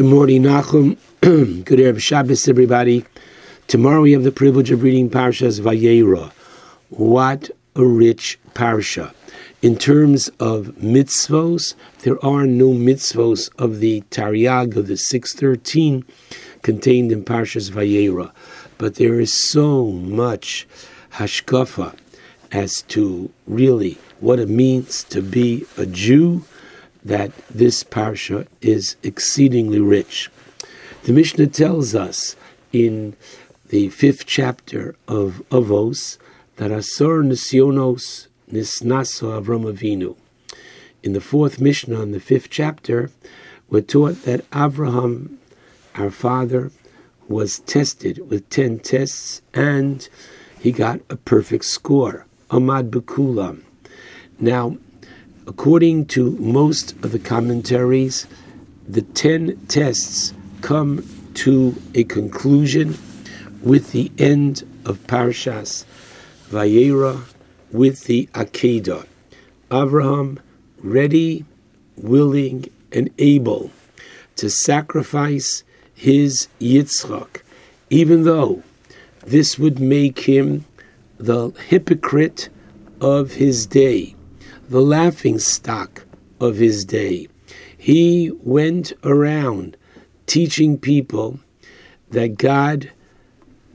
Good morning, Nachum. Good Erev Shabbos, everybody. Tomorrow we have the privilege of reading Parshas Vayera. What a rich parsha. In terms of mitzvos, there are no mitzvos of the Tariag of the 613 contained in Parshas Vayera, but there is so much hashkafa as to really what it means to be a Jew that this parsha is exceedingly rich. The Mishnah tells us in the fifth chapter of Avos that Asor Nisyonos Nisnaso Avram Avinu. In the fourth Mishnah, in the fifth chapter, we're taught that Abraham, our father, was tested with ten tests and he got a perfect score. Amad Bekulam. Now, according to most of the commentaries, the ten tests come to a conclusion with the end of Parshas Vayera with the Akedah. Abraham ready, willing, and able to sacrifice his Yitzchak, even though this would make him the hypocrite of his day the laughing stock of his day. He went around teaching people that God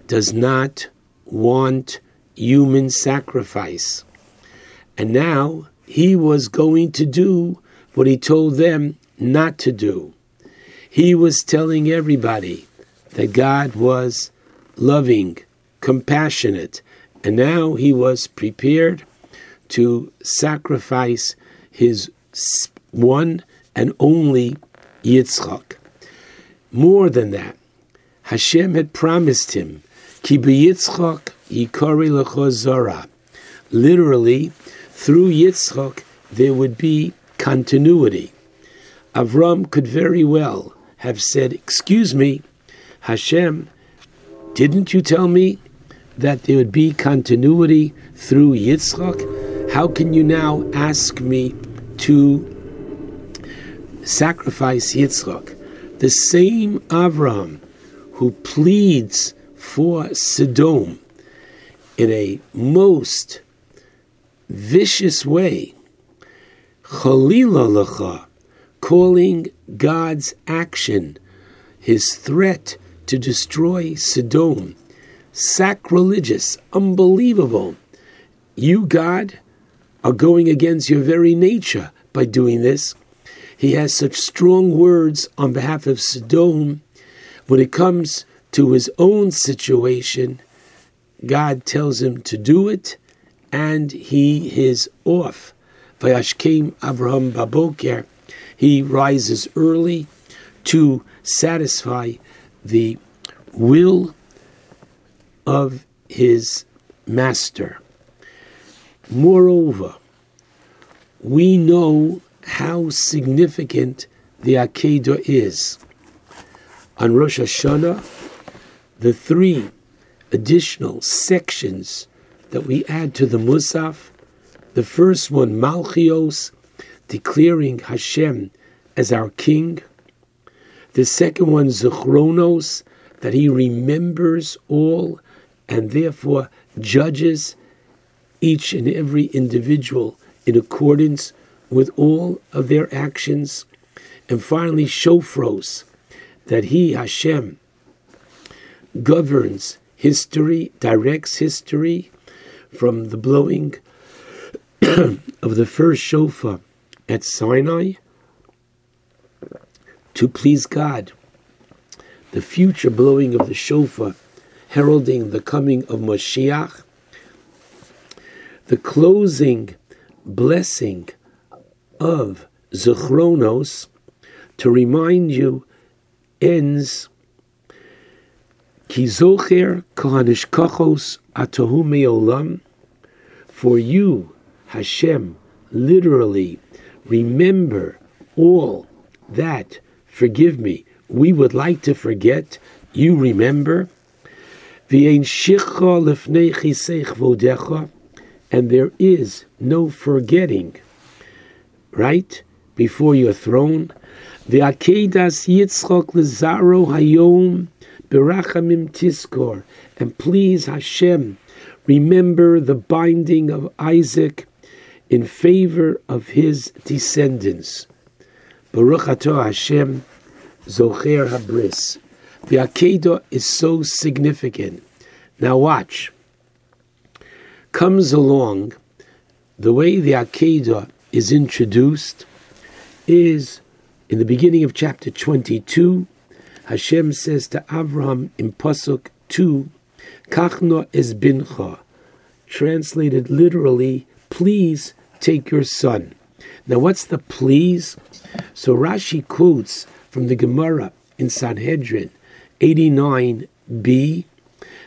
does not want human sacrifice. And now he was going to do what he told them not to do. He was telling everybody that God was loving, compassionate, and now he was prepared to sacrifice his one and only Yitzchak. More than that, Hashem had promised him, Ki Yitzchak yikori lechozora. Literally, through Yitzchak, there would be continuity. Avram could very well have said, Excuse me, Hashem, didn't you tell me that there would be continuity through Yitzchak? How can you now ask me to sacrifice Yitzchak? The same Avram who pleads for Sodom in a most vicious way, calling God's action, his threat to destroy Sodom, sacrilegious, unbelievable. You, God, are going against your very nature by doing this. He has such strong words on behalf of Sodom. When it comes to his own situation, God tells him to do it, and he is off. Vayashkem Abraham Baboker, he rises early to satisfy the will of his master. Moreover, we know how significant the Akedah is. On Rosh Hashanah, the three additional sections that we add to the Musaf, the first one, Malchios, declaring Hashem as our king. The second one, Zechronos, that he remembers all and therefore judges each and every individual in accordance with all of their actions. And finally, Shofros, that He, Hashem, governs history, directs history from the blowing of the first shofar at Sinai to please God. The future blowing of the shofar heralding the coming of Moshiach the closing blessing of Zechronos to remind you ends Kizocher Kohanishkachos Atahu Meolam for you, Hashem, literally remember all that, forgive me, we would like to forget, you remember. V'ein shicha lefnei chiseich vodecha and there is no forgetting, right? before your throne. V'akedas Yitzchok lezaro hayom berachamim tiskor. And please, Hashem, remember the binding of Isaac in favor of his descendants. Baruch Ato Hashem, Zocher Habris. The Akedah is so significant. Now watch. Comes along, the way the Akedah is introduced is in the beginning of chapter 22. Hashem says to Avram in Pasuk 2, Kachno es bincha, translated literally, please take your son. Now, what's the please? So Rashi quotes from the Gemara in Sanhedrin 89b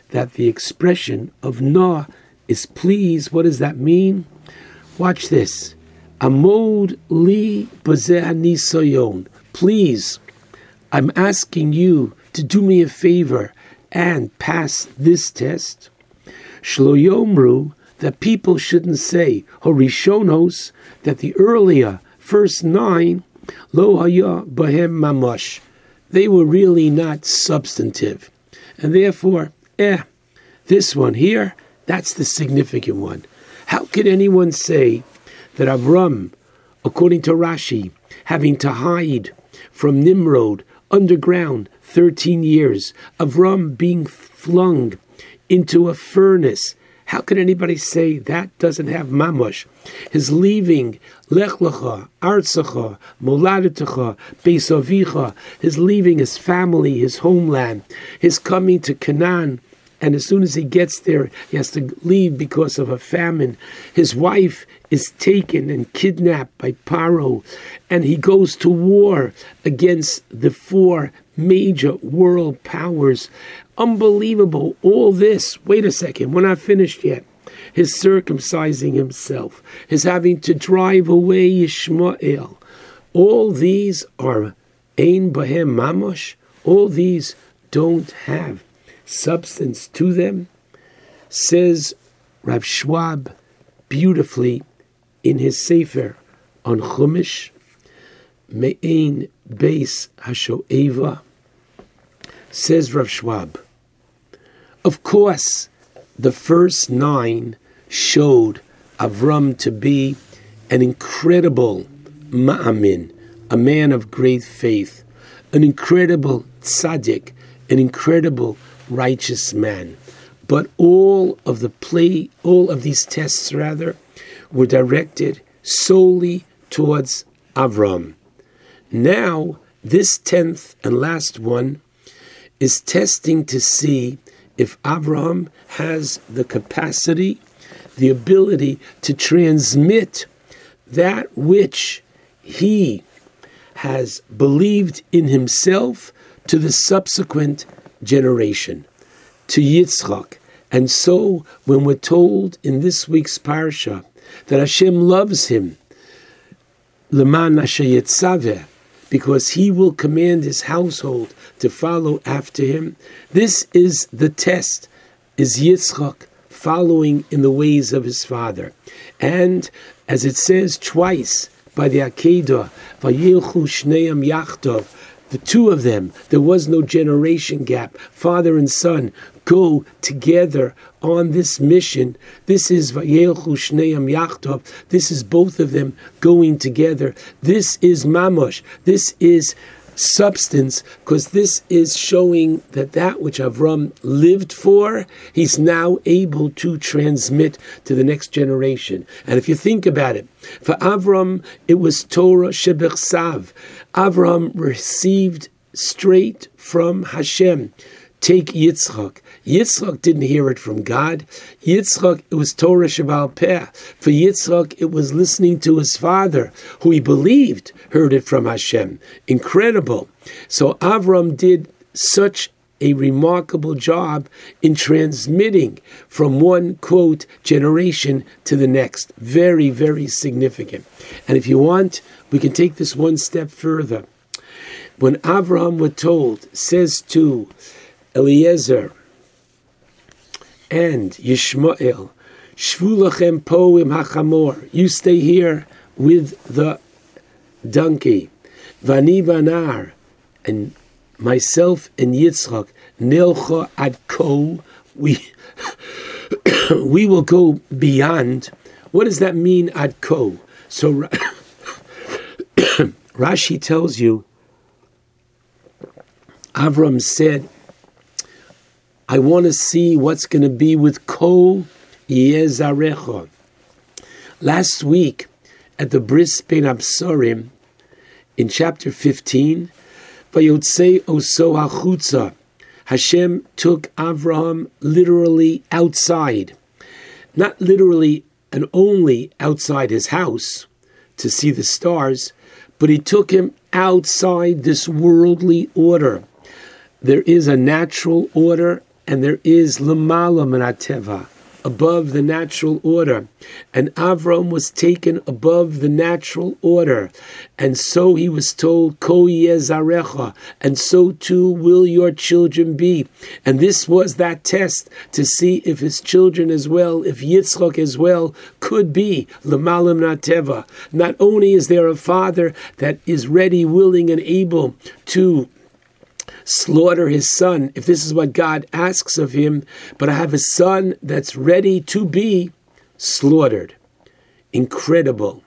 that the expression of na is please. What does that mean? Watch this. Amod li nisayon. Please, I'm asking you to do me a favor and pass this test. Shloyomru, that people shouldn't say horishonos, that the earlier first nine lo haya bahem mamash, they were really not substantive, and therefore, eh, this one here, that's the significant one. How could anyone say that Avram, according to Rashi, having to hide from Nimrod underground 13 years, Avram being flung into a furnace. How could anybody say that doesn't have mamush? His leaving Lech Lecha, Artsacha, Moladitecha, Beisavicha, his leaving his family, his homeland, his coming to Canaan, and as soon as he gets there, he has to leave because of a famine. His wife is taken and kidnapped by Paro, and he goes to war against the four major world powers. Unbelievable. All this, wait a second, we're not finished yet. His circumcising himself, his having to drive away Ishmael. All these are Ein Bahem Mamosh. All these don't have substance to them, says Rav Schwab beautifully in his Sefer on Chumash, Maayan Beis Hashoeva, says Rav Schwab. Of course, the first nine showed Avram to be an incredible ma'amin, a man of great faith, an incredible tzaddik, an incredible righteous man. But all of the play, all of these tests rather, were directed solely towards Avram. Now, this tenth and last one is testing to see if Avram has the capacity, the ability to transmit that which he has believed in himself to the subsequent generation, to Yitzchak. And so, when we're told in this week's parsha that Hashem loves him, because he will command his household to follow after him. This is the test. Is Yitzchak following in the ways of his father? And as it says twice by the Akedah, the two of them, there was no generation gap. Father and son go together on this mission. This is Vayelchu Shneim Yachdav. This is both of them going together. This is Mamosh. This is substance because this is showing that that which Avram lived for, he's now able to transmit to the next generation. And if you think about it, for Avram, it was Torah Shebechsav. Avram received straight from Hashem. Take Yitzchak. Yitzchak didn't hear it from God. Yitzchak, it was Torah Shebaal Peh. For Yitzchak, it was listening to his father, who he believed heard it from Hashem. Incredible. So Avram did such a remarkable job in transmitting from one quote generation to the next. Very, very significant. And if you want, we can take this one step further. When Avram was told, says to Eliezer, and Yishmael, Shvulachem po im hachamor. You stay here with the donkey. Vani vanar, and myself and Yitzchak, Nilcha ad ko, we, we will go beyond. What does that mean, ad ko? So Rashi tells you, Avram said, I want to see what's going to be with Ko Yezarecha. Last week at the Bris Ben Absorim, in chapter 15, Vayotse Oso Hachutza, Hashem took Avraham literally outside, not literally and only outside his house to see the stars, but he took him outside this worldly order. There is a natural order and there is Lamala Manateva above the natural order. And Avram was taken above the natural order. And so he was told, Ko Yezarecha, and so too will your children be. And this was that test to see if his children as well, if Yitzchak as well, could be Lamalim Nateva. Not only is there a father that is ready, willing, and able to slaughter his son if this is what God asks of him, but I have a son that's ready to be slaughtered. Incredible.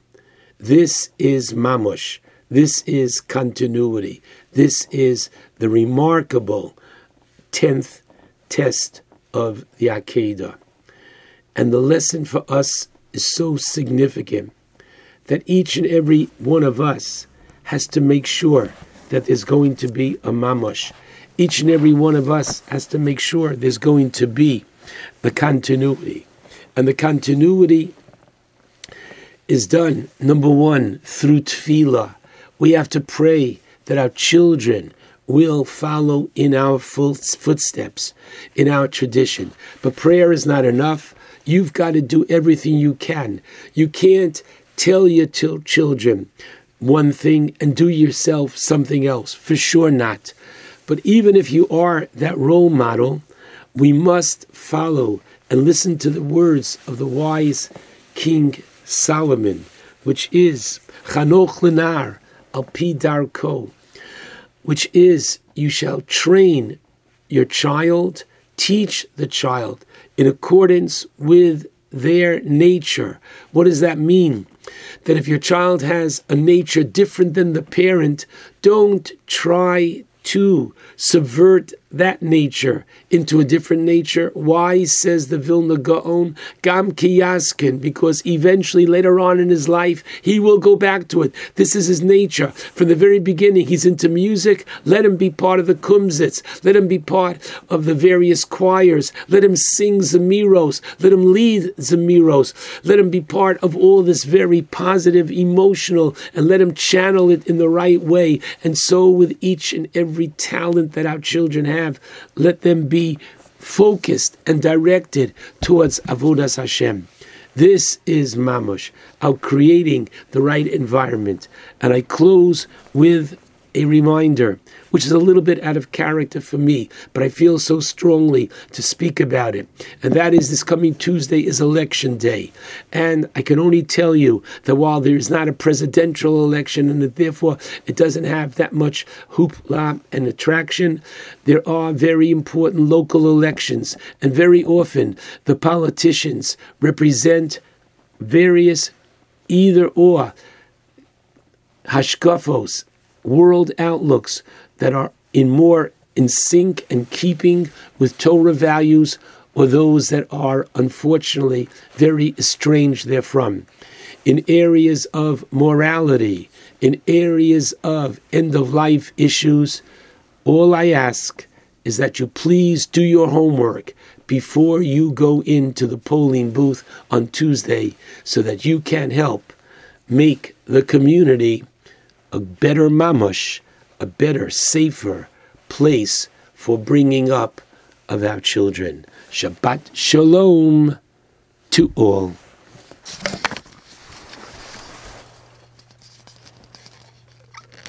This is mamush. This is continuity. This is the remarkable 10th test of the Akedah. And the lesson for us is so significant that each and every one of us has to make sure that there's going to be a mamash. Each and every one of us has to make sure there's going to be the continuity. And the continuity is done, number one, through tefillah. We have to pray that our children will follow in our footsteps, in our tradition. But prayer is not enough. You've got to do everything you can. You can't tell your children, one thing and do yourself something else. For sure not. But even if you are that role model, we must follow and listen to the words of the wise King Solomon, which is Chanoch Lenar al darko, which is you shall train your child, teach the child in accordance with their nature. What does that mean? That if your child has a nature different than the parent, don't try to subvert that nature into a different nature. Why, says the Vilna Gaon, Gam Kiyaskin, because eventually later on in his life, he will go back to it. This is his nature. From the very beginning, he's into music. Let him be part of the Kumzits. Let him be part of the various choirs. Let him sing Zemiros. Let him lead Zemiros. Let him be part of all this very positive, emotional, and let him channel it in the right way. And so with each and every talent that our children have, have, let them be focused and directed towards Avodas Hashem. This is Mamush, our creating the right environment. And I close with a reminder, which is a little bit out of character for me, but I feel so strongly to speak about it. And that is this coming Tuesday is election day. And I can only tell you that while there is not a presidential election and that therefore it doesn't have that much hoopla and attraction, there are very important local elections. And very often the politicians represent various either or hashkafos world outlooks that are in more in sync and keeping with Torah values or those that are unfortunately very estranged therefrom. In areas of morality, in areas of end of life issues, all I ask is that you please do your homework before you go into the polling booth on Tuesday so that you can help make the community a better mamash, a better, safer place for bringing up of our children. Shabbat Shalom to all.